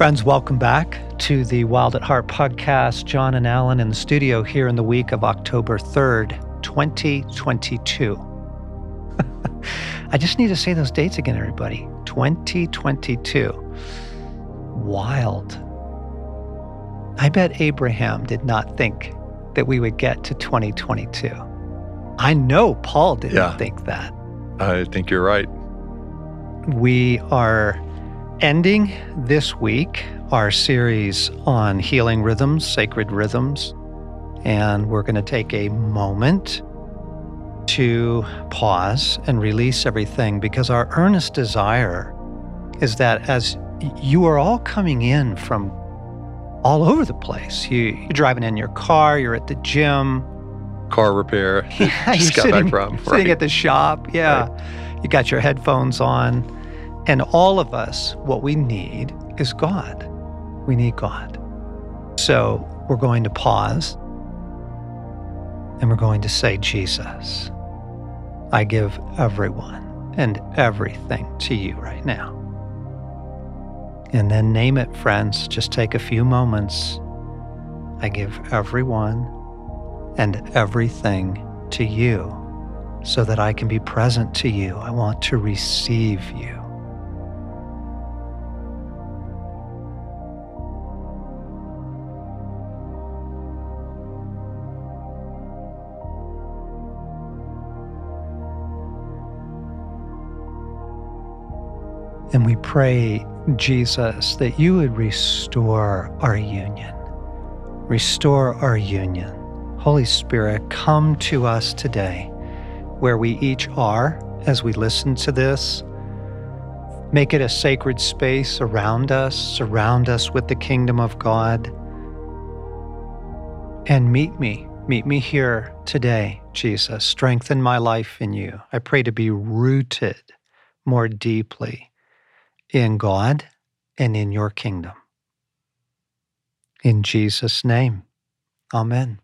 Friends, welcome back to the Wild at Heart podcast. John and Alan in the studio here in the week of October 3rd, 2022. I just need to say those dates again, everybody. 2022. Wild. I bet Abraham did not think that we would get to 2022. I know Paul didn't Yeah. think that. I think you're right. We are ending this week our series on healing rhythms, sacred rhythms, and we're going to take a moment to pause and release everything because our earnest desire is that as you are all coming in from all over the place, you, you're driving in your car, you're at the gym, Car repair. yeah, Just got sitting, back from. sitting at the shop. Yeah. You got your headphones on. And all of us, what we need is God. We need God. So we're going to pause and we're going to say, Jesus, I give everyone and everything to you right now. And then name it, friends. Just take a few moments. I give everyone and everything to you so that I can be present to you. I want to receive you. And we pray, Jesus, that you would restore our union. Restore our union. Holy Spirit, come to us today where we each are as we listen to this. Make it a sacred space around us, surround us with the kingdom of God. And meet me, meet me here today, Jesus. Strengthen my life in you. I pray to be rooted more deeply in God and in your kingdom. In Jesus' name, amen.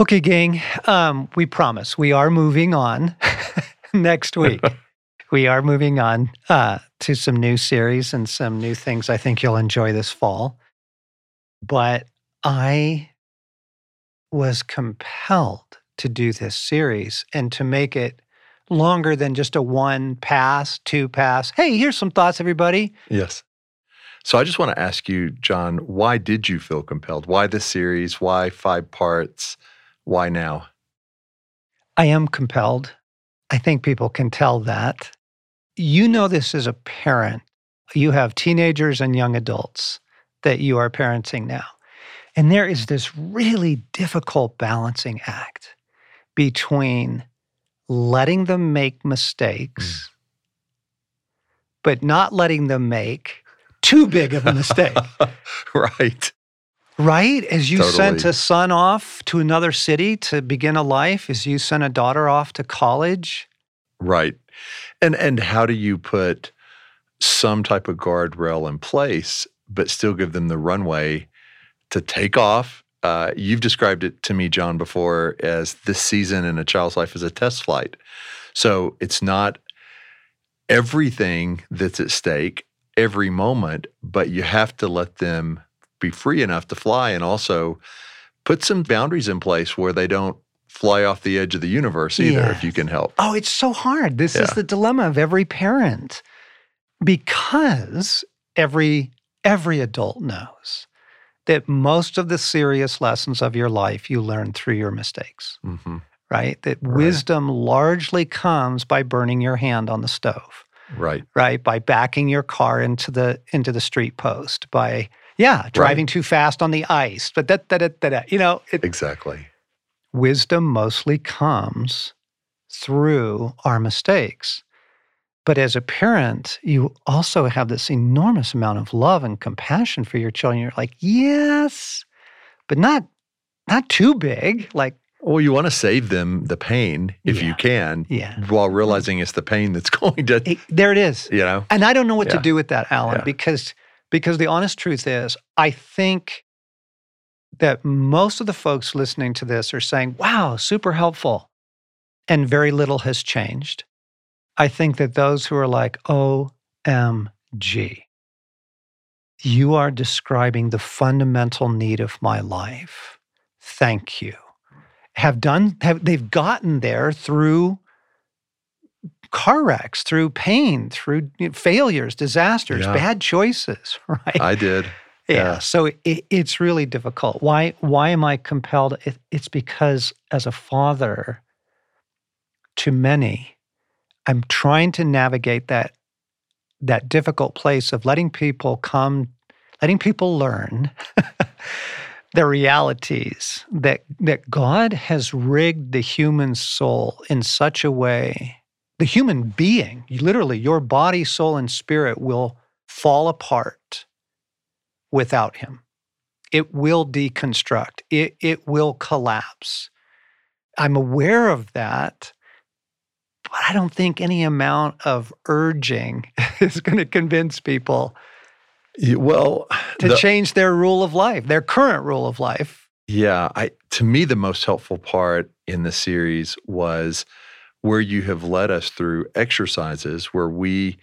Okay, gang, um, we promise we are moving on next week. we are moving on uh, to some new series and some new things I think you'll enjoy this fall. But I was compelled to do this series and to make it longer than just a one pass, two pass. Hey, here's some thoughts, everybody. Yes. So I just want to ask you, John, why did you feel compelled? Why this series? Why five parts? Why now? I am compelled. I think people can tell that. You know this as a parent. You have teenagers and young adults that you are parenting now. And there is this really difficult balancing act between letting them make mistakes, mm. but not letting them make too big of a mistake. right. Right? As you sent a son off to another city to begin a life, as you sent a daughter off to college. Right. And and how do you put some type of guardrail in place, but still give them the runway to take off? Uh, you've described it to me, John, before as this season in a child's life is a test flight. So it's not everything that's at stake every moment, but you have to let them be free enough to fly and also put some boundaries in place where they don't fly off the edge of the universe either, if you can help. Oh, it's so hard. This is the dilemma of every parent because every every adult knows that most of the serious lessons of your life you learn through your mistakes, hmm right? That Right. wisdom largely comes by burning your hand on the stove. Right. right by backing your car into the into the street post by yeah driving too fast on the ice but that that that that you know it, Exactly. wisdom mostly comes through our mistakes but as a parent you also have this enormous amount of love and compassion for your children you're like yes but not not too big like Well, you want to save them the pain if Yeah. you can, yeah while mm-hmm. realizing it's the pain that's going to, It- there it is you know, And I don't know what to do with that, Alan, Yeah. because because the honest truth is, I think that most of the folks listening to this are saying, "Wow, super helpful," and very little has changed. I think that those who are like, "OMG," You are describing the fundamental need of my life. Thank you. Have done, have, they've gotten there through car wrecks, through pain, through failures, disasters, Yeah. bad choices, right? I did. Yeah. Yeah. So it, it's really difficult. Why? Why am I compelled? It, it's because as a father to many, I'm trying to navigate that that difficult place of letting people come, letting people learn the realities that that God has rigged the human soul in such a way, the human being, literally your body, soul, and spirit will fall apart without him. It will deconstruct. It, it will collapse. I'm aware of that, but I don't think any amount of urging is going to convince people Well, to the- change their rule of life, their current rule of life. Yeah, I to me the most helpful part in the series was where you have led us through exercises where we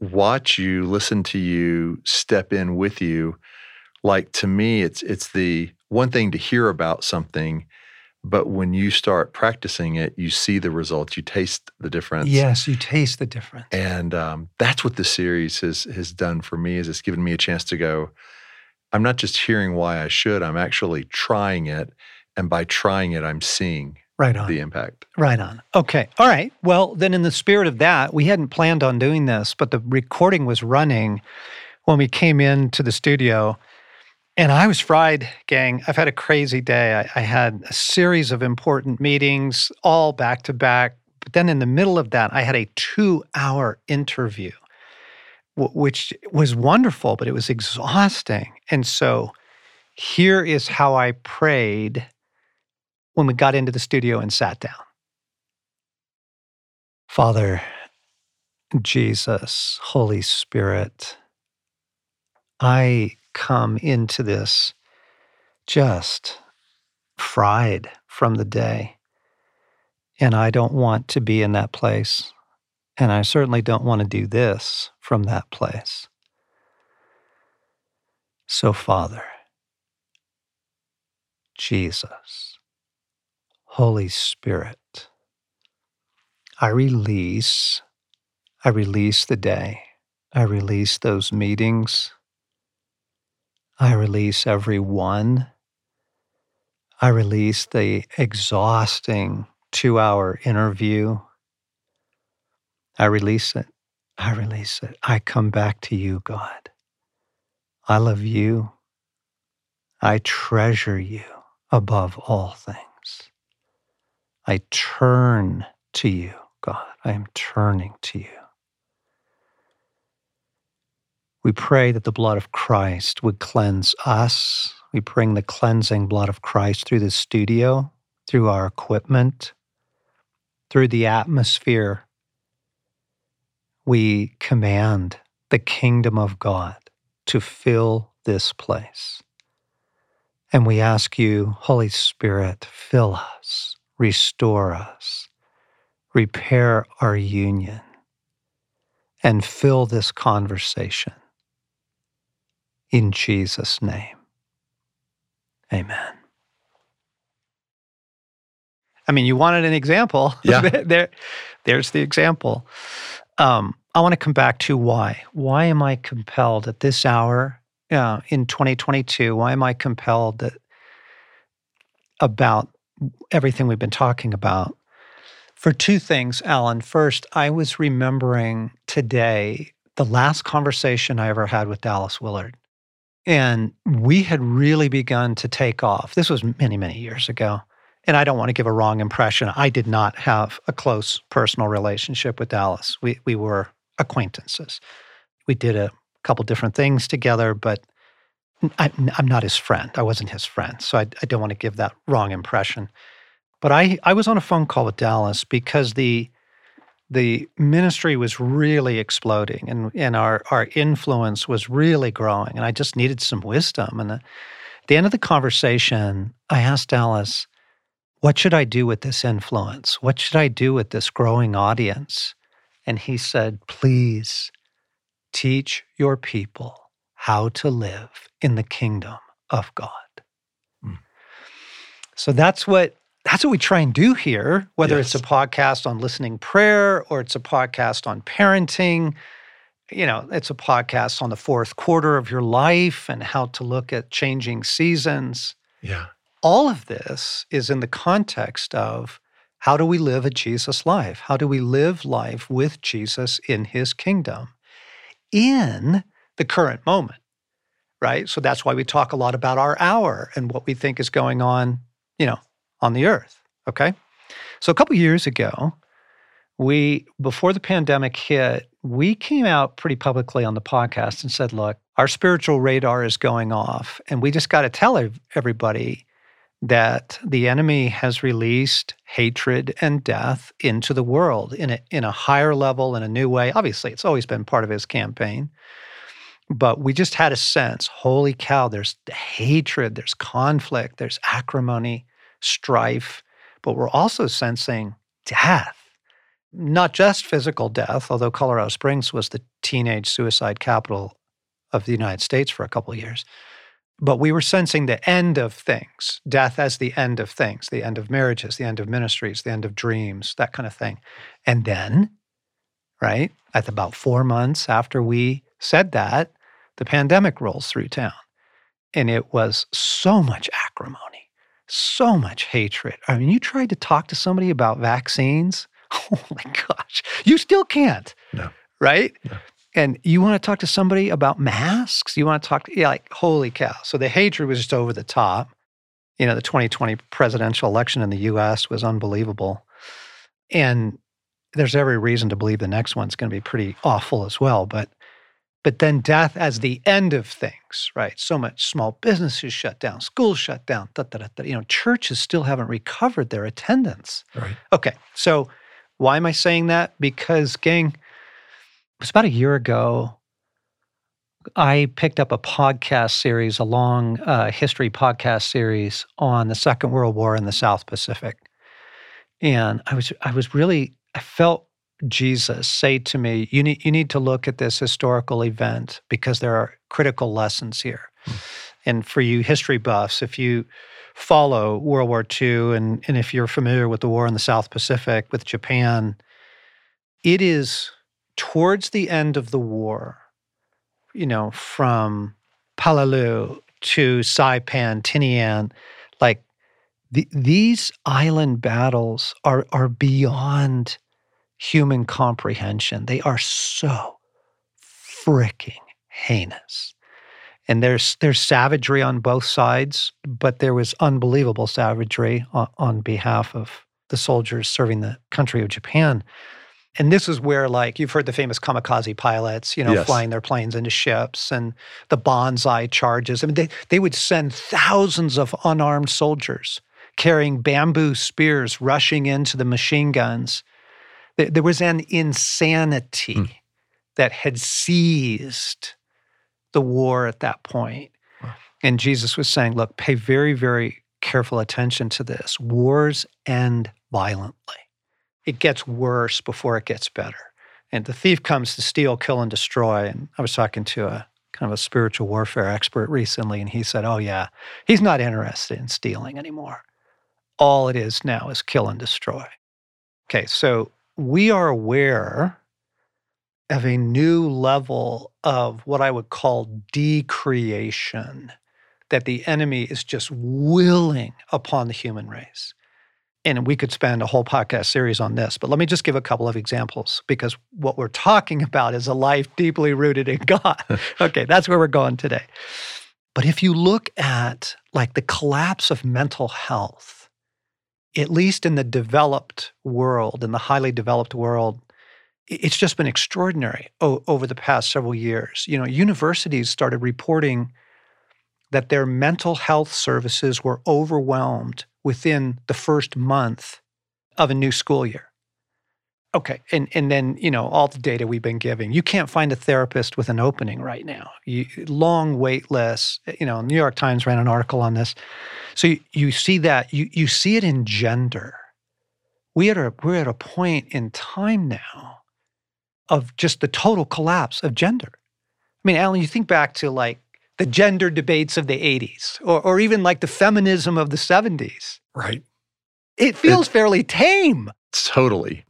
watch you, listen to you, step in with you. Like to me it's it's the one thing to hear about something, but when you start practicing it, you see the results, you taste the difference. Yes, you taste the difference. And um, that's what the series has has done for me. Is it's given me a chance to go. I'm not just hearing why I should. I'm actually trying it, and by trying it, I'm seeing Right on. the impact. Right on. Okay. All right. Well, then, in the spirit of that, we hadn't planned on doing this, but the recording was running when we came into the studio. And I was fried, gang. I've had a crazy day. I, I had a series of important meetings, all back to back. But then in the middle of that, I had a two hour interview, wh- which was wonderful, but it was exhausting. And so here is how I prayed when we got into the studio and sat down. Father, Jesus, Holy Spirit, I come into this just fried from the day. And I don't want to be in that place. And I certainly don't want to do this from that place. So, Father, Jesus, Holy Spirit, I release, I release the day. I release those meetings. I release every one. I release the exhausting two hour interview. I release it. I release it. I come back to you, God. I love you. I treasure you above all things. I turn to you, God. I am turning to you. We pray that the blood of Christ would cleanse us. We bring the cleansing blood of Christ through the studio, through our equipment, through the atmosphere. We command the kingdom of God to fill this place. And we ask you, Holy Spirit, fill us, restore us, repair our union, and fill this conversation. In Jesus' name, amen. I mean, you wanted an example. Yeah. there, there's the example. Um, I want to come back to why. Why am I compelled at this hour uh, in 2022? Why am I compelled that, about everything we've been talking about? For two things, Alan. First, I was remembering today the last conversation I ever had with Dallas Willard. And we had really begun to take off. This was many, many years ago. And I don't want to give a wrong impression. I did not have a close personal relationship with Dallas. We, we were acquaintances. We did a couple different things together, but I, I'm not his friend. I wasn't his friend. So I, I don't want to give that wrong impression. But I, I was on a phone call with Dallas because the the ministry was really exploding and, and our, our influence was really growing. And I just needed some wisdom. And at the end of the conversation, I asked Dallas, What should I do with this influence? What should I do with this growing audience? And he said, Please teach your people how to live in the kingdom of God. Mm. So that's what that's what we try and do here, whether Yes. it's a podcast on listening prayer or it's a podcast on parenting. You know, it's a podcast on the fourth quarter of your life and how to look at changing seasons. Yeah. All of this is in the context of how do we live a Jesus life? How do we live life with Jesus in his kingdom in the current moment? Right? So that's why we talk a lot about our hour and what we think is going on, you know, on the earth. Okay. So a couple years ago, we, before the pandemic hit, we came out pretty publicly on the podcast and said, look, our spiritual radar is going off. And we just got to tell everybody that the enemy has released hatred and death into the world in a, in a higher level, in a new way. Obviously, it's always been part of his campaign. But we just had a sense holy cow, there's hatred, there's conflict, there's acrimony, strife. But we're also sensing death, not just physical death, although Colorado Springs was the teenage suicide capital of the United States for a couple of years. But we were sensing the end of things, death as the end of things, the end of marriages, the end of ministries, the end of dreams, that kind of thing. And then, right, at about four months after we said that, the pandemic rolls through town. And it was so much acrimony, so much hatred. I mean, you tried to talk to somebody about vaccines. Oh my gosh, you still can't. No. Right? No. And you want to talk to somebody about masks? You want to talk to, yeah, like, holy cow. So the hatred was just over the top. You know, the 2020 presidential election in the US was unbelievable. And there's every reason to believe the next one's going to be pretty awful as well. But but then death as the end of things, right? So much small businesses shut down, schools shut down, da, da, da, da. you know, churches still haven't recovered their attendance. Right. Okay, so why am I saying that? Because, gang, it was about a year ago. I picked up a podcast series, a long uh, history podcast series on the Second World War in the South Pacific, and I was I was really I felt Jesus say to me, "You need you need to look at this historical event because there are critical lessons here." Hmm. And for you history buffs, if you follow World War II and, and if you're familiar with the war in the South Pacific with Japan, it is towards the end of the war, you know, from Peleliu to Saipan, Tinian, like the, these island battles are, are beyond human comprehension. They are so freaking heinous. And there's there's savagery on both sides, but there was unbelievable savagery on, on behalf of the soldiers serving the country of Japan. And this is where, like, you've heard the famous kamikaze pilots, you know, Yes. flying their planes into ships and the banzai charges. I mean, they, they would send thousands of unarmed soldiers carrying bamboo spears rushing into the machine guns. There, was an insanity Hmm. that had seized the war at that point. Wow. And Jesus was saying, look, pay very, very careful attention to this. Wars end violently, it gets worse before it gets better. And the thief comes to steal, kill, and destroy. And I was talking to a kind of a spiritual warfare expert recently, and he said, oh, yeah, he's not interested in stealing anymore. All it is now is kill and destroy. Okay, so we are aware of a new level of what I would call decreation that the enemy is just willing upon the human race. And we could spend a whole podcast series on this, but let me just give a couple of examples because what we're talking about is a life deeply rooted in God. okay, that's where we're going today. But if you look at like the collapse of mental health, at least in the developed world, in the highly developed world, it's just been extraordinary over the past several years. You know, universities started reporting that their mental health services were overwhelmed within the first month of a new school year. Okay, and and then you know all the data we've been giving. You can't find a therapist with an opening right now. You, long wait lists. Eh, you know, New York Times ran an article on this. So you, you see that you you see it in gender. We at a we're at a point in time now of just the total collapse of gender. I mean, Alan, you think back to like the gender debates of the 80s or, or even like the feminism of the 70s. Right. It feels fairly tame. Totally.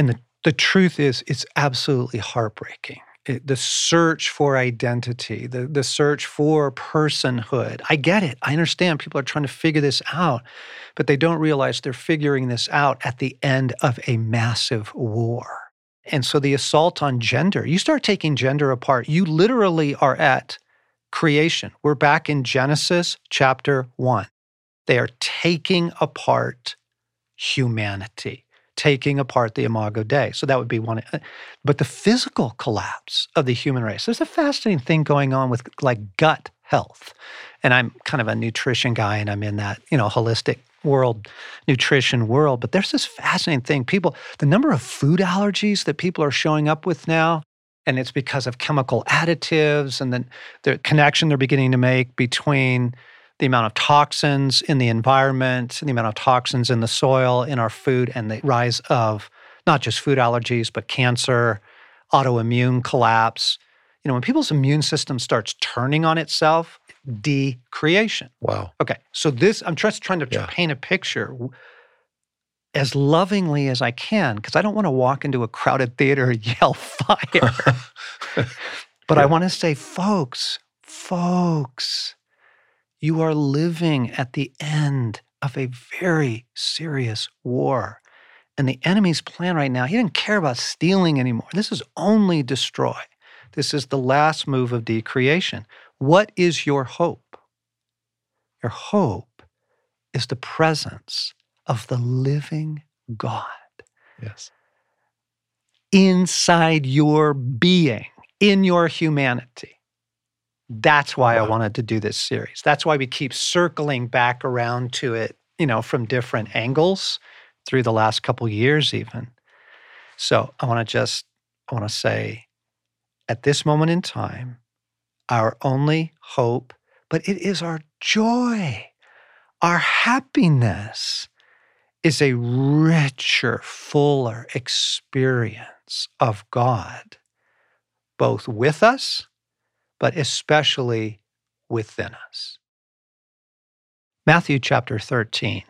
And the, the truth is, it's absolutely heartbreaking. It, the search for identity, the, the search for personhood. I get it. I understand people are trying to figure this out, but they don't realize they're figuring this out at the end of a massive war. And so the assault on gender, you start taking gender apart, you literally are at creation. We're back in Genesis chapter one. They are taking apart humanity taking apart the Imago Dei. So that would be one. Uh, but the physical collapse of the human race, there's a fascinating thing going on with like gut health. And I'm kind of a nutrition guy and I'm in that, you know, holistic world, nutrition world. But there's this fascinating thing. People, the number of food allergies that people are showing up with now, and it's because of chemical additives and then the connection they're beginning to make between the amount of toxins in the environment, the amount of toxins in the soil, in our food, and the rise of not just food allergies, but cancer, autoimmune collapse. You know, when people's immune system starts turning on itself, decreation. Wow. Okay. So this, I'm just trying to yeah. paint a picture as lovingly as I can, because I don't want to walk into a crowded theater and yell fire. but yeah. I want to say, folks, folks, you are living at the end of a very serious war. And the enemy's plan right now, he didn't care about stealing anymore. This is only destroy. This is the last move of decreation. What is your hope? Your hope is the presence of the living God. Yes. Inside your being, in your humanity. That's why wow. I wanted to do this series. That's why we keep circling back around to it, you know, from different angles through the last couple years even. So, I want to just I want to say at this moment in time, our only hope, but it is our joy, our happiness is a richer, fuller experience of God, both with us but especially within us. Matthew chapter 13.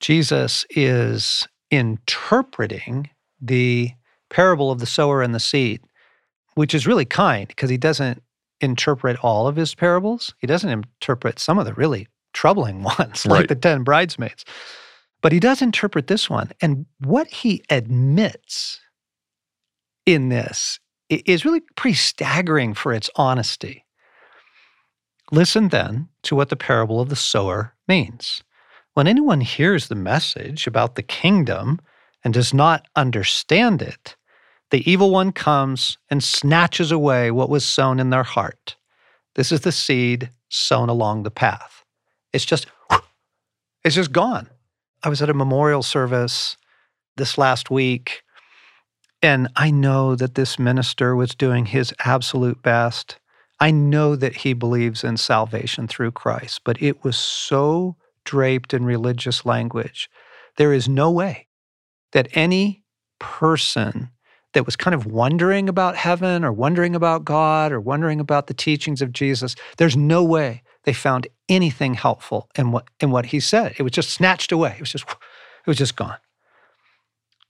Jesus is interpreting the parable of the sower and the seed, which is really kind because he doesn't interpret all of his parables. He doesn't interpret some of the really troubling ones, like right. the 10 bridesmaids. But he does interpret this one. And what he admits in this is really pretty staggering for its honesty. Listen then to what the parable of the sower means. When anyone hears the message about the kingdom and does not understand it, the evil one comes and snatches away what was sown in their heart. This is the seed sown along the path. It's just, it's just gone. I was at a memorial service this last week and I know that this minister was doing his absolute best. I know that he believes in salvation through Christ, but it was so draped in religious language. There is no way that any person that was kind of wondering about heaven or wondering about God or wondering about the teachings of Jesus, there's no way they found anything helpful in what in what he said. It was just snatched away. It was just it was just gone.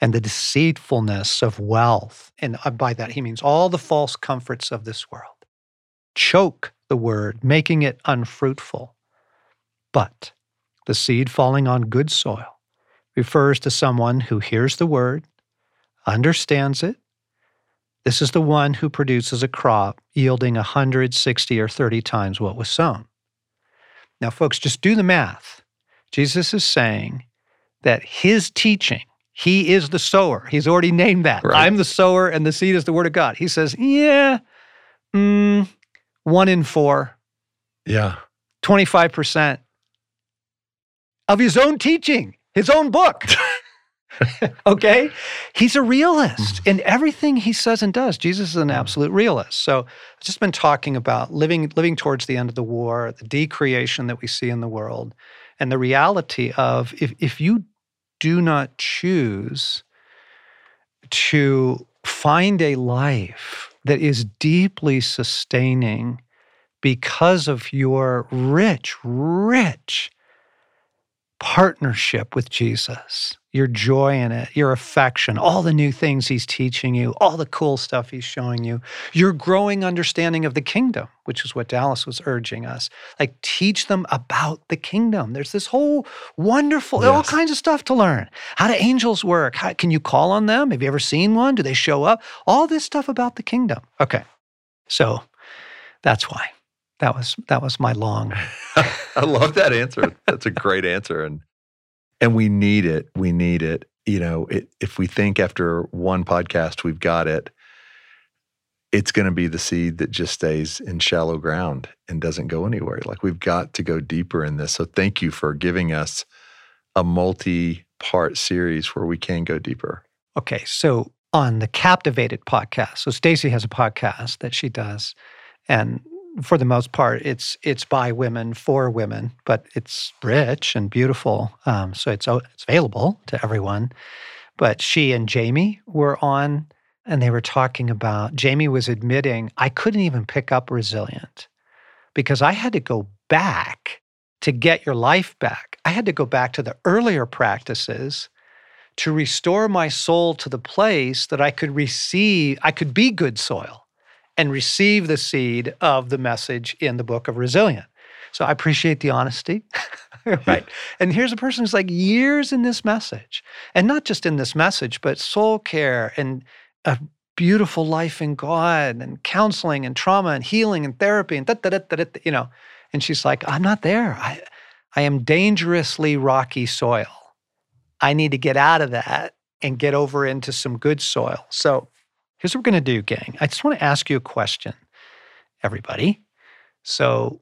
and the deceitfulness of wealth. And uh, by that, he means all the false comforts of this world. Choke the word, making it unfruitful. But the seed falling on good soil refers to someone who hears the word, understands it. This is the one who produces a crop yielding 160 or 30 times what was sown. Now, folks, just do the math. Jesus is saying that his teaching he is the sower. He's already named that. Right. I'm the sower, and the seed is the word of God. He says, Yeah, mm, one in four, Yeah. 25% of his own teaching, his own book. okay? He's a realist in everything he says and does. Jesus is an absolute realist. So I've just been talking about living living towards the end of the war, the decreation that we see in the world, and the reality of if if you do not choose to find a life that is deeply sustaining because of your rich, rich partnership with Jesus, your joy in it, your affection, all the new things he's teaching you, all the cool stuff he's showing you, your growing understanding of the kingdom, which is what Dallas was urging us. Like, teach them about the kingdom. There's this whole wonderful, all kinds of stuff to learn. How do angels work? How, can you call on them? Have you ever seen one? Do they show up? All this stuff about the kingdom. Okay. So that's why. That was that was my long I love that answer. That's a great answer, and and we need it. We need it. You know, it, if we think after one podcast we've got it, it's going to be the seed that just stays in shallow ground and doesn't go anywhere. Like we've got to go deeper in this. So thank you for giving us a multi-part series where we can go deeper. Okay, so on the Captivated podcast, so Stasi has a podcast that she does, and for the most part, it's it's by women for women, but it's rich and beautiful, um, so it's o- it's available to everyone. But she and Jamie were on, and they were talking about. Jamie was admitting I couldn't even pick up resilient because I had to go back to get your life back. I had to go back to the earlier practices to restore my soul to the place that I could receive, I could be good soil and receive the seed of the message in the book of Resilient. So I appreciate the honesty. right. And here's a person who's like years in this message, and not just in this message, but soul care and a beautiful life in God and counseling and trauma and healing and therapy and da, da, da, da, da, you know. And she's like, I'm not there. I, I am dangerously rocky soil. I need to get out of that and get over into some good soil. So here's what we're going to do, gang. I just want to ask you a question, everybody. So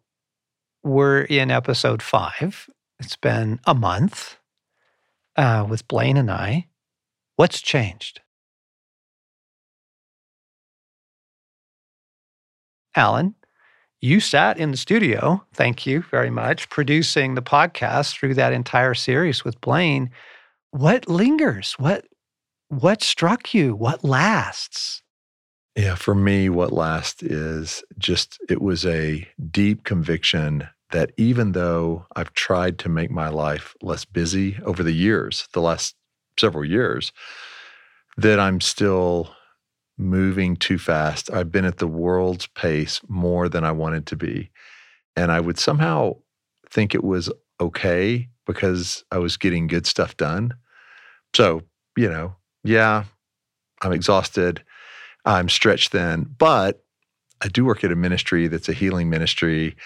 we're in episode five. It's been a month uh, with Blaine and I. What's changed? Alan, you sat in the studio, thank you very much, producing the podcast through that entire series with Blaine. What lingers? What what struck you? What lasts? Yeah, for me, what lasts is just it was a deep conviction that even though I've tried to make my life less busy over the years, the last several years, that I'm still moving too fast. I've been at the world's pace more than I wanted to be. And I would somehow think it was okay because I was getting good stuff done. So, you know, yeah, I'm exhausted. I'm stretched thin, but I do work at a ministry that's a healing ministry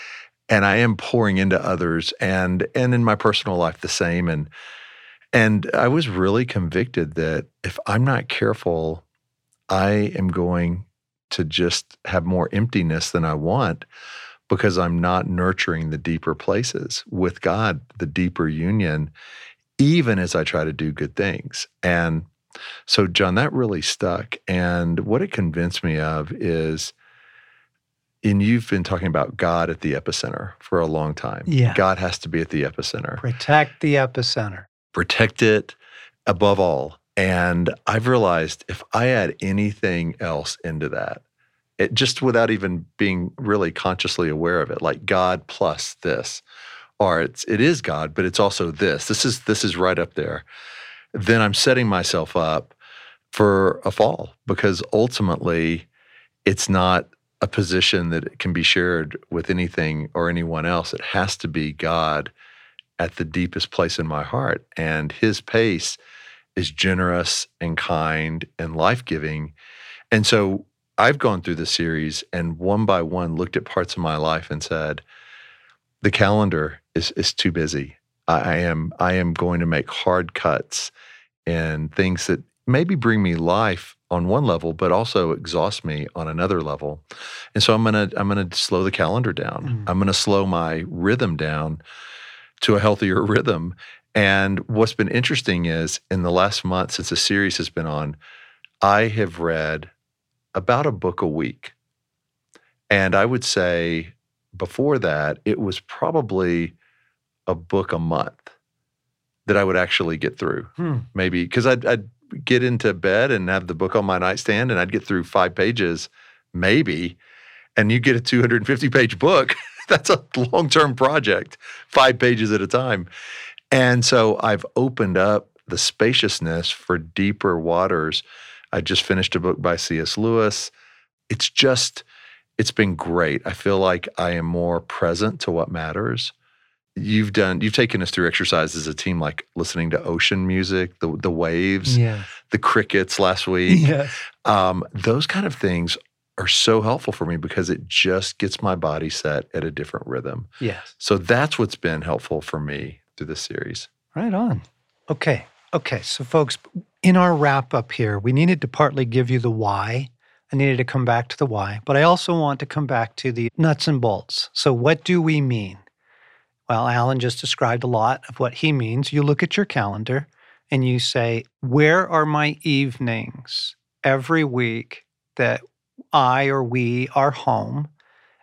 and I am pouring into others and and in my personal life the same and and I was really convicted that if I'm not careful I am going to just have more emptiness than I want because I'm not nurturing the deeper places with God, the deeper union even as I try to do good things. And so, John, that really stuck. And what it convinced me of is, and you've been talking about God at the epicenter for a long time. Yeah. God has to be at the epicenter. Protect the epicenter. Protect it above all. And I've realized if I add anything else into that, it just without even being really consciously aware of it, like God plus this, or it's it is God, but it's also this. This is this is right up there. Then I'm setting myself up for a fall because ultimately it's not a position that can be shared with anything or anyone else. It has to be God at the deepest place in my heart. And his pace is generous and kind and life giving. And so I've gone through the series and one by one looked at parts of my life and said, the calendar is, is too busy. I, am I am going to make hard cuts and things that maybe bring me life on one level, but also exhaust me on another level. And so I'm gonna I'm gonna slow the calendar down. Mm. I'm gonna slow my rhythm down to a healthier rhythm. And what's been interesting is in the last month since the series has been on, I have read about a book a week. And I would say before that, it was probably a book a month that I would actually get through. Hmm. Maybe because I'd, I'd get into bed and have the book on my nightstand and I'd get through five pages, maybe. And you get a 250 page book. That's a long term project, five pages at a time. And so I've opened up the spaciousness for deeper waters. I just finished a book by C.S. Lewis. It's just, it's been great. I feel like I am more present to what matters. You've done, you've taken us through exercise as a team, like listening to ocean music, the the waves, Yeah. the crickets last week. Yes. Um, those kind of things are so helpful for me because it just gets my body set at a different rhythm. Yes. So that's what's been helpful for me through this series. Right on. Okay. Okay. So, folks, in our wrap up here, we needed to partly give you the why. I needed to come back to the why, but I also want to come back to the nuts and bolts. So, what do we mean? Well, Alan just described a lot of what he means. You look at your calendar and you say, Where are my evenings every week that I or we are home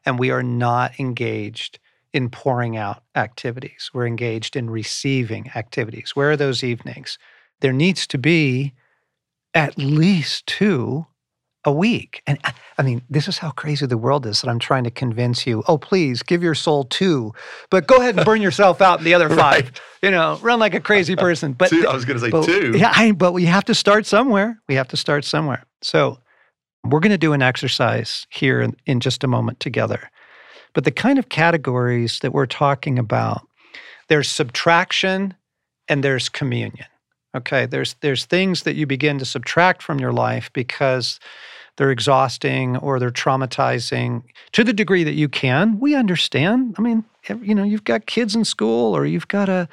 and we are not engaged in pouring out activities. We're engaged in receiving activities. Where are those evenings? There needs to be at least two a week. And I- I mean, this is how crazy the world is that I'm trying to convince you, oh, please give your soul two, but go ahead and burn yourself out in the other five. Right. You know, run like a crazy person. But Two- I was going to say but, two. Yeah, I, but we have to start somewhere. We have to start somewhere. So we're going to do an exercise here in, in just a moment together. But the kind of categories that we're talking about, there's subtraction and there's communion. Okay, there's there's things that you begin to subtract from your life because they're exhausting or they're traumatizing to the degree that you can. We understand. I mean, you know, you've got kids in school or you've got a,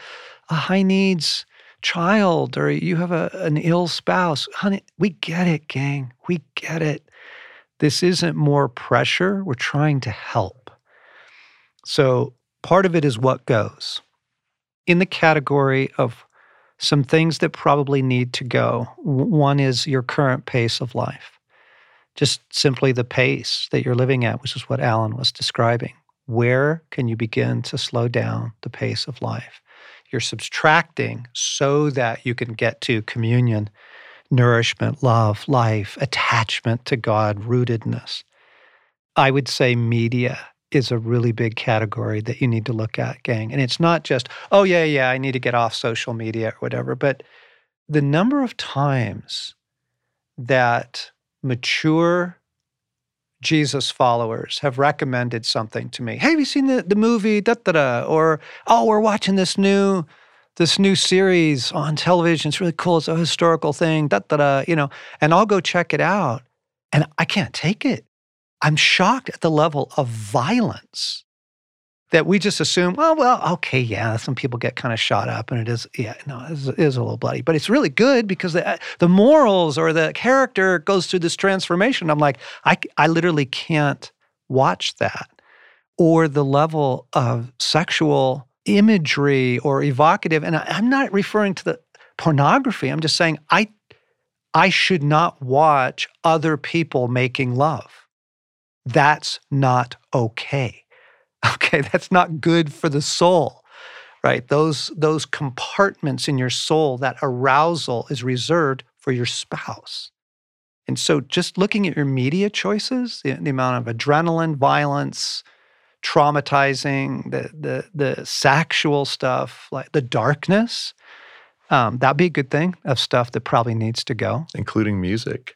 a high needs child or you have a, an ill spouse. Honey, we get it, gang. We get it. This isn't more pressure. We're trying to help. So part of it is what goes. In the category of some things that probably need to go, one is your current pace of life. Just simply the pace that you're living at, which is what Alan was describing. Where can you begin to slow down the pace of life? You're subtracting so that you can get to communion, nourishment, love, life, attachment to God, rootedness. I would say media is a really big category that you need to look at, gang. And it's not just, oh, yeah, yeah, I need to get off social media or whatever, but the number of times that mature Jesus followers have recommended something to me. Hey, have you seen the, the movie? Da, da, da. Or, oh, we're watching this new this new series on television. It's really cool. It's a historical thing. Da, da, da, you know, and I'll go check it out. And I can't take it. I'm shocked at the level of violence that we just assume, well, well, okay, yeah, some people get kind of shot up and it is, yeah, no, it is, it is a little bloody, but it's really good because the, uh, the morals or the character goes through this transformation. I'm like, I, I literally can't watch that. Or the level of sexual imagery or evocative, and I, I'm not referring to the pornography. I'm just saying I, I should not watch other people making love. That's not okay. Okay, that's not good for the soul, right? Those those compartments in your soul, that arousal is reserved for your spouse. And so just looking at your media choices, the, the amount of adrenaline, violence, traumatizing, the the the sexual stuff, like the darkness, um, that'd be a good thing of stuff that probably needs to go. including music,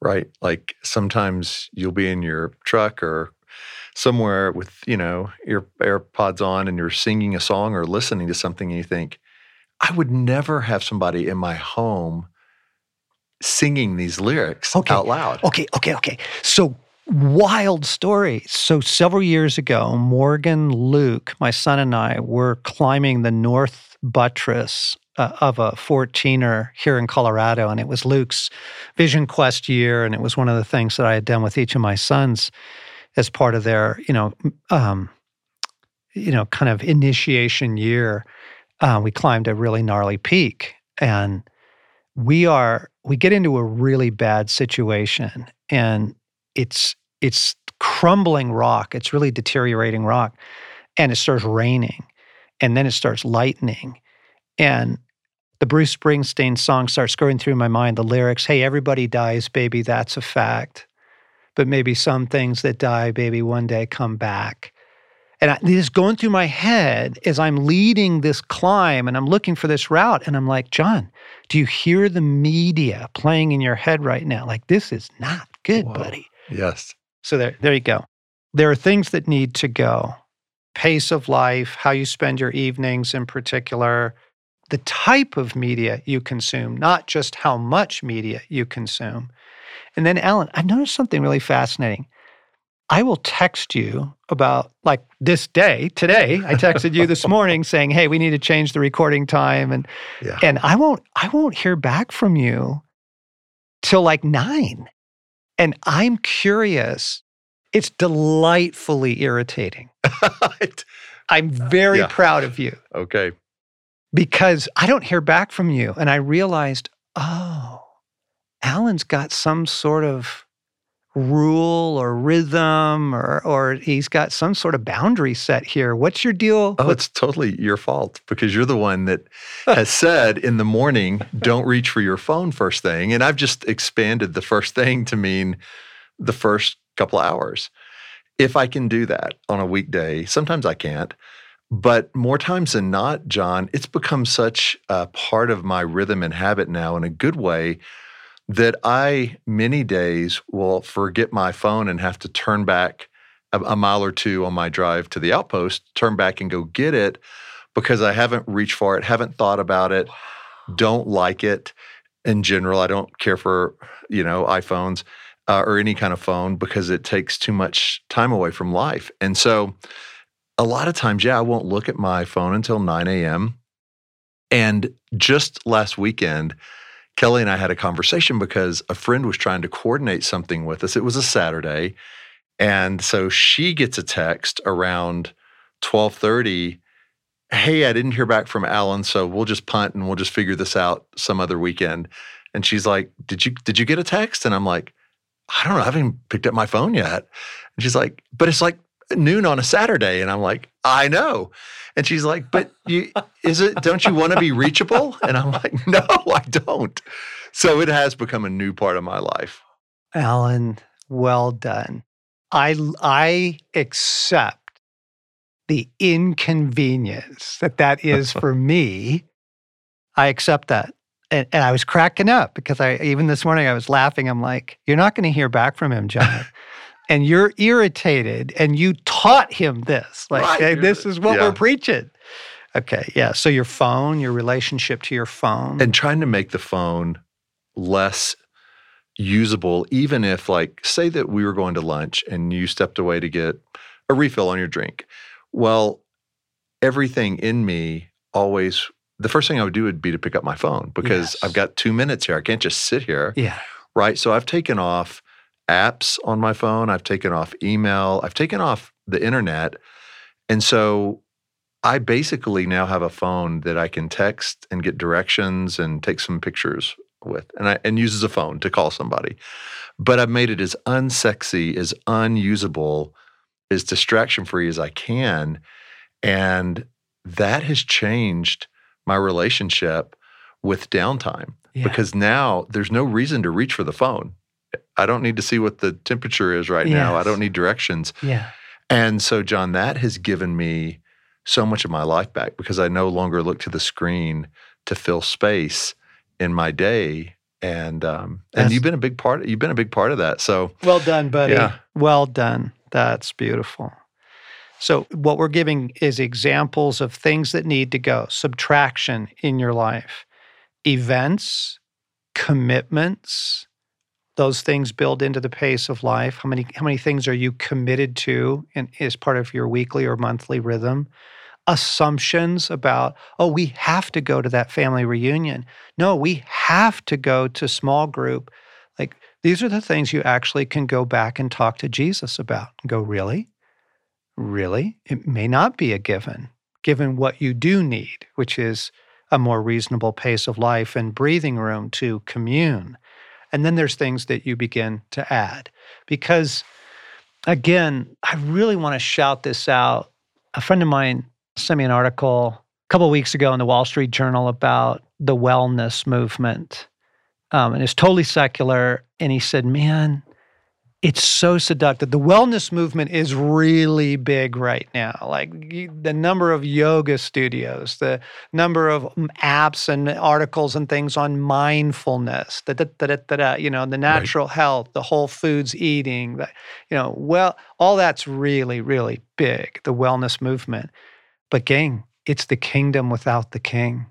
right? Like sometimes you'll be in your truck or somewhere with, you know, your AirPods on and you're singing a song or listening to something and you think, I would never have somebody in my home singing these lyrics Okay. out loud. Okay, okay, okay. So wild story. So several years ago, Morgan Luke, my son and I were climbing the north buttress uh, of a 14er here in Colorado, and it was Luke's Vision Quest year, and it was one of the things that I had done with each of my sons as part of their, you know, um, you know, kind of initiation year. Uh, we climbed a really gnarly peak, and we are we get into a really bad situation, and it's it's crumbling rock. It's really deteriorating rock, and it starts raining, and then it starts lightning, and the Bruce Springsteen song starts going through my mind. The lyrics, "Hey, everybody dies, baby, that's a fact." But maybe some things that die, baby, one day come back. And I, this is going through my head as I'm leading this climb and I'm looking for this route. And I'm like, John, do you hear the media playing in your head right now? Like, this is not good, Whoa. buddy. Yes. So there, there you go. There are things that need to go pace of life, how you spend your evenings in particular, the type of media you consume, not just how much media you consume. And then, Alan, I've noticed something really fascinating. I will text you about like this day today. I texted you this morning saying, "Hey, we need to change the recording time," and yeah. and I won't I won't hear back from you till like nine, and I'm curious. It's delightfully irritating. I'm very yeah. proud of you. Okay. Because I don't hear back from you, and I realized, oh, Alan's got some sort of rule or rhythm or or he's got some sort of boundary set here. What's your deal? Oh, it's totally your fault because you're the one that has said in the morning, don't reach for your phone first thing. And I've just expanded the first thing to mean the first couple hours. If I can do that on a weekday, sometimes I can't. But more times than not, John, it's become such a part of my rhythm and habit now in a good way that I many days will forget my phone and have to turn back a, a, mile or two on my drive to the outpost, turn back and go get it because I haven't reached for it, haven't thought about it, don't like it in general. I don't care for, you know, iPhones uh, or any kind of phone because it takes too much time away from life. And so a lot of times, yeah, I won't look at my phone until 9 a.m. And just last weekend, Kelly and I had a conversation because a friend was trying to coordinate something with us. It was a Saturday. And so she gets a text around 1230 hey i didn't hear back from alan so we'll just punt and we'll just figure this out some other weekend and she's like did you did you get a text and i'm like i don't know i haven't picked up my phone yet and she's like but it's like noon on a saturday and i'm like i know and she's like, "But you is it? Don't you want to be reachable?" And I'm like, "No, I don't." So it has become a new part of my life. Alan, well done. I I accept the inconvenience that that is for me. I accept that. And, and, I was cracking up because I even this morning I was laughing. I'm like, "You're not going to hear back from him, John." And you're irritated and you taught him this. Like, right. hey, this is what yeah. we're preaching. Okay. Yeah. So your phone, your relationship to your phone. And trying to make the phone less usable, even if, like, say that we were going to lunch and you stepped away to get a refill on your drink. Well, everything in me always, the first thing I would do would be to pick up my phone because yes. I've got two minutes here. I can't just sit here. Yeah. Right. So I've taken off apps on my phone. I've taken off email. I've taken off the internet. And so I basically now have a phone that I can text and get directions and take some pictures with and I and uses a phone to call somebody. But I've made it as unsexy, as unusable, as distraction free as I can. And that has changed my relationship with downtime yeah. because now there's no reason to reach for the phone. I don't need to see what the temperature is right yes. now. I don't need directions. Yeah. And so, John, that has given me so much of my life back because I no longer look to the screen to fill space in my day. And um, and you've been a big part. You've been a big part of that. So well done, buddy. Yeah. Well done. That's beautiful. So what we're giving is examples of things that need to go. Subtraction in your life, events, commitments, those things build into the pace of life how many how many things are you committed to as part of your weekly or monthly rhythm assumptions about oh we have to go to that family reunion no we have to go to small group Like these are the things you actually can go back and talk to Jesus about and go, really? Really? It may not be a given, given what you do need, which is a more reasonable pace of life and breathing room to commune. And then there's things that you begin to add. Because again, I really want to shout this out. A friend of mine sent me an article a couple weeks ago in the Wall Street Journal about the wellness movement. Um, and it's totally secular. And he said, Man, it's so seductive. The wellness movement is really big right now. Like the number of yoga studios, the number of apps and articles and things on mindfulness, da, da, da, da, da, you know, the natural right. health, the whole foods eating, the, you know, well, all that's really, really big, the wellness movement. But gang, it's the kingdom without the king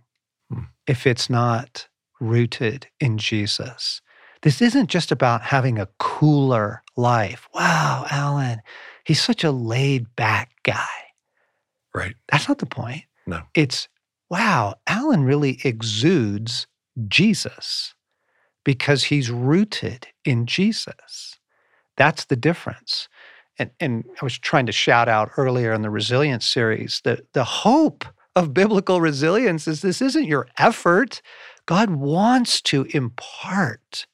hmm. if it's not rooted in Jesus. This isn't just about having a cooler life. Wow, Alan, he's such a laid back guy. Right. That's not the point. No. It's, wow, Alan really exudes Jesus because he's rooted in Jesus. That's the difference. And, and I was trying to shout out earlier in the resilience series that the hope of biblical resilience is this isn't your effort. God wants to impart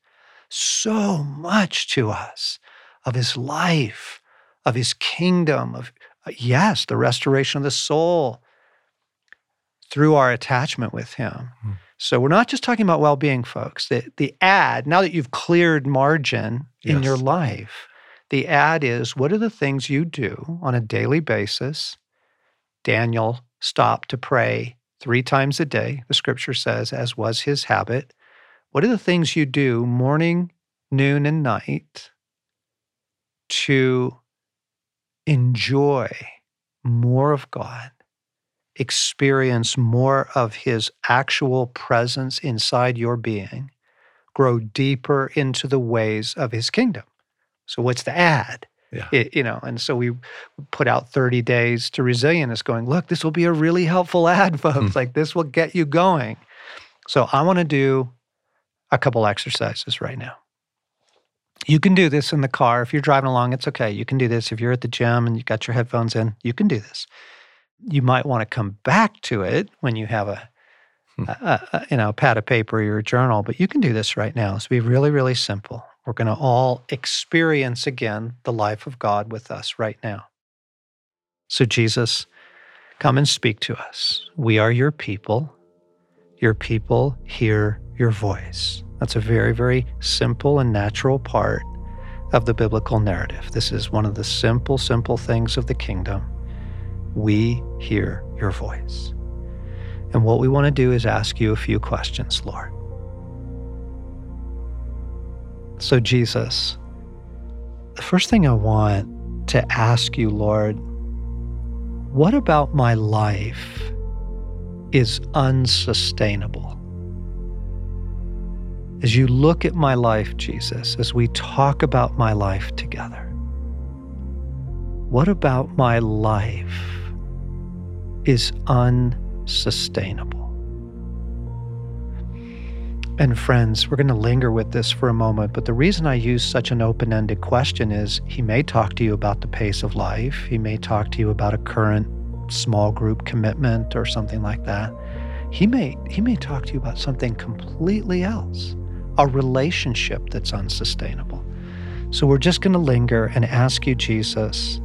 so much to us of his life, of his kingdom, of, uh, yes, the restoration of the soul through our attachment with him. Mm. So we're not just talking about well being, folks. The, the add, now that you've cleared margin yes. in your life, the add is what are the things you do on a daily basis? Daniel stopped to pray three times a day, the scripture says, as was his habit. What are the things you do morning, noon, and night to enjoy more of God, experience more of His actual presence inside your being, grow deeper into the ways of His kingdom? So, what's the add? Yeah. It, you know, and so we put out 30 days to resilience going, look, this will be a really helpful add, folks. Mm. Like this will get you going. So I want to do a couple exercises right now. You can do this in the car. If you're driving along, it's okay. You can do this. If you're at the gym and you got your headphones in, you can do this. You might want to come back to it when you have a, hmm. a, a you know, a pad of paper or your journal, but you can do this right now. It's be really, really simple. We're going to all experience again the life of God with us right now. So, Jesus, come and speak to us. We are your people. Your people hear your voice. That's a very, very simple and natural part of the biblical narrative. This is one of the simple, simple things of the kingdom. We hear your voice. And what we want to do is ask you a few questions, Lord. So, Jesus, the first thing I want to ask you, Lord, what about my life is unsustainable? As you look at my life, Jesus, as we talk about my life together, what about my life is unsustainable? And friends, we're going to linger with this for a moment, but the reason I use such an open ended question is he may talk to you about the pace of life. He may talk to you about a current small group commitment or something like that. He may, he may talk to you about something completely else a relationship that's unsustainable. So we're just going to linger and ask you, Jesus,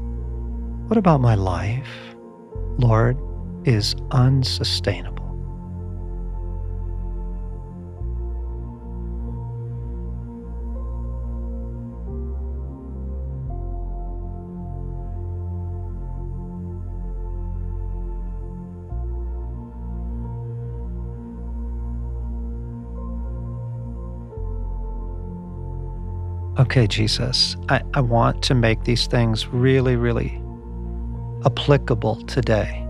what about my life, Lord, is unsustainable? Okay, Jesus, I, I want to make these things really, really applicable today.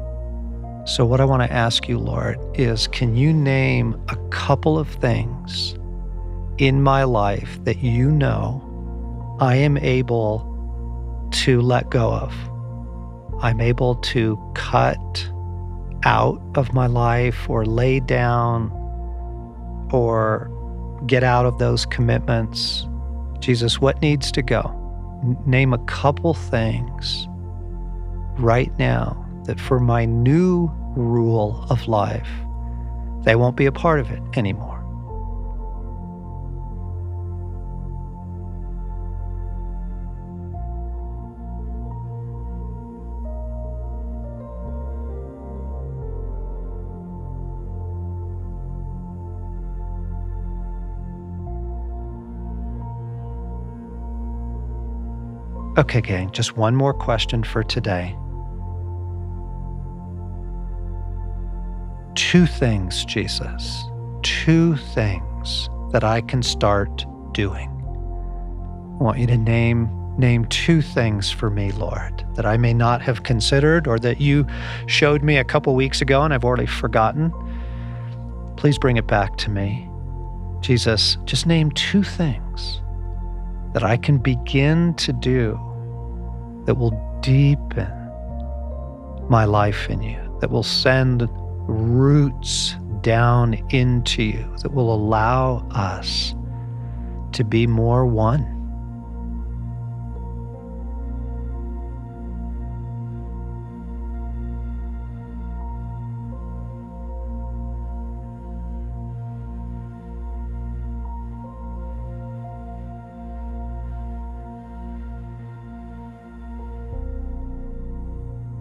So, what I want to ask you, Lord, is can you name a couple of things in my life that you know I am able to let go of? I'm able to cut out of my life or lay down or get out of those commitments Jesus, what needs to go? Name a couple things right now that for my new rule of life, they won't be a part of it anymore. Okay, gang, just one more question for today. Two things, Jesus, two things that I can start doing. I want you to name name two things for me, Lord, that I may not have considered or that you showed me a couple weeks ago and I've already forgotten. Please bring it back to me. Jesus, just name two things that I can begin to do that will deepen my life in you, that will send roots down into you, that will allow us to be more one.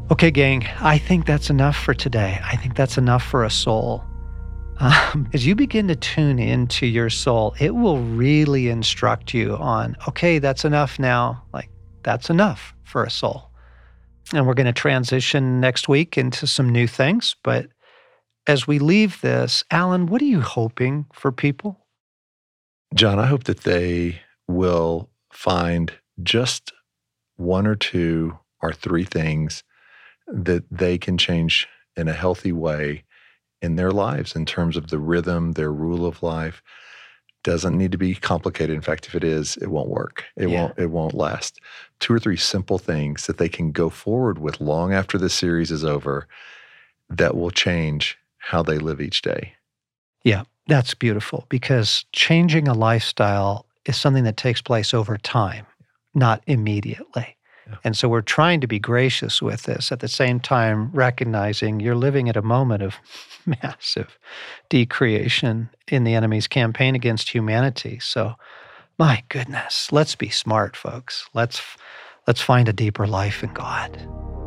Okay, gang, I think that's enough for today. I think that's enough for a soul. Um, as you begin to tune into your soul, it will really instruct you on, okay, that's enough now. Like, that's enough for a soul. And we're going to transition next week into some new things. But as we leave this, Alan, what are you hoping for people? John, I hope that they will find just one or two or three things that they can change in a healthy way in their lives in terms of the rhythm, their rule of life. Doesn't need to be complicated. In fact, if it is, it won't work. It yeah. won't. It won't last. Two or three simple things that they can go forward with long after the series is over, that will change how they live each day. Yeah, that's beautiful because changing a lifestyle is something that takes place over time, not immediately. And so we're trying to be gracious with this at the same time, recognizing you're living at a moment of massive decreation in the enemy's campaign against humanity. So, my goodness, let's be smart, folks. Let's let's find a deeper life in God.